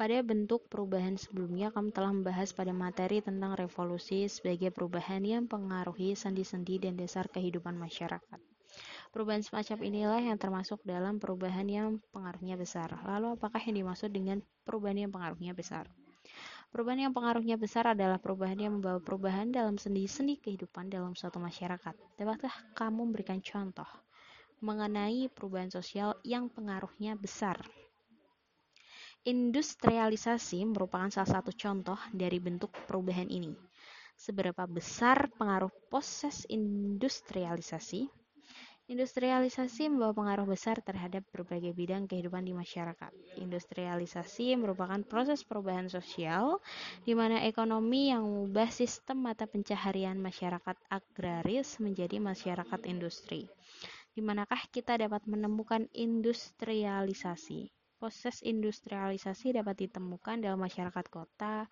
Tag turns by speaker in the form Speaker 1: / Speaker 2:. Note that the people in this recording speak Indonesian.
Speaker 1: Pada bentuk perubahan sebelumnya, kamu telah membahas pada materi tentang revolusi sebagai perubahan yang mempengaruhi sendi-sendi dan dasar kehidupan masyarakat. Perubahan semacam inilah yang termasuk dalam perubahan yang pengaruhnya besar. Lalu, apakah yang dimaksud dengan perubahan yang pengaruhnya besar? Perubahan yang pengaruhnya besar adalah perubahan yang membawa perubahan dalam sendi-sendi kehidupan dalam suatu masyarakat. Dapatkah kamu memberikan contoh mengenai perubahan sosial yang pengaruhnya besar? Industrialisasi merupakan salah satu contoh dari bentuk perubahan ini. Seberapa besar pengaruh proses industrialisasi? Industrialisasi membawa pengaruh besar terhadap berbagai bidang kehidupan di masyarakat. Industrialisasi merupakan proses perubahan sosial di mana ekonomi yang mengubah sistem mata pencaharian masyarakat agraris menjadi masyarakat industri. Di manakah kita dapat menemukan industrialisasi? Proses industrialisasi dapat ditemukan dalam masyarakat kota,